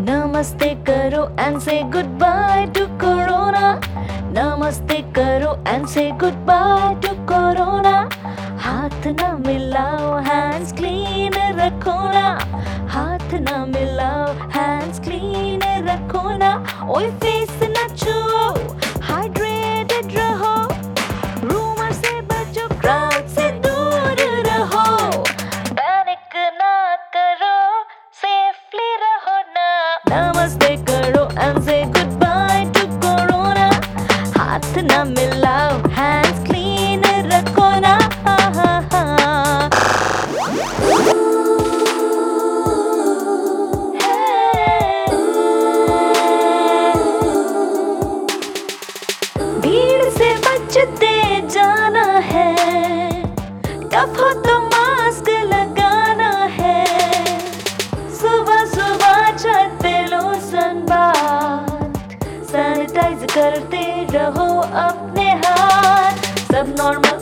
नमस्ते करो एंड से गुड बाय टू कोरोना नमस्ते करो एंड से गुड बाय टू कोरोना हाथ ना मिलाओ हैंड्स क्लीन रखो ना। हाथ ना मिलाओ हैंड्स क्लीन रखो ना। ओए फेस ना छुओ भीड़ से बचते जाना है। टफ हो तो मास्क लगाना है। सुबह सुबह छत पे लो सनबाथ सैनिटाइज करते रहो अपने हाथ। सब नॉर्मल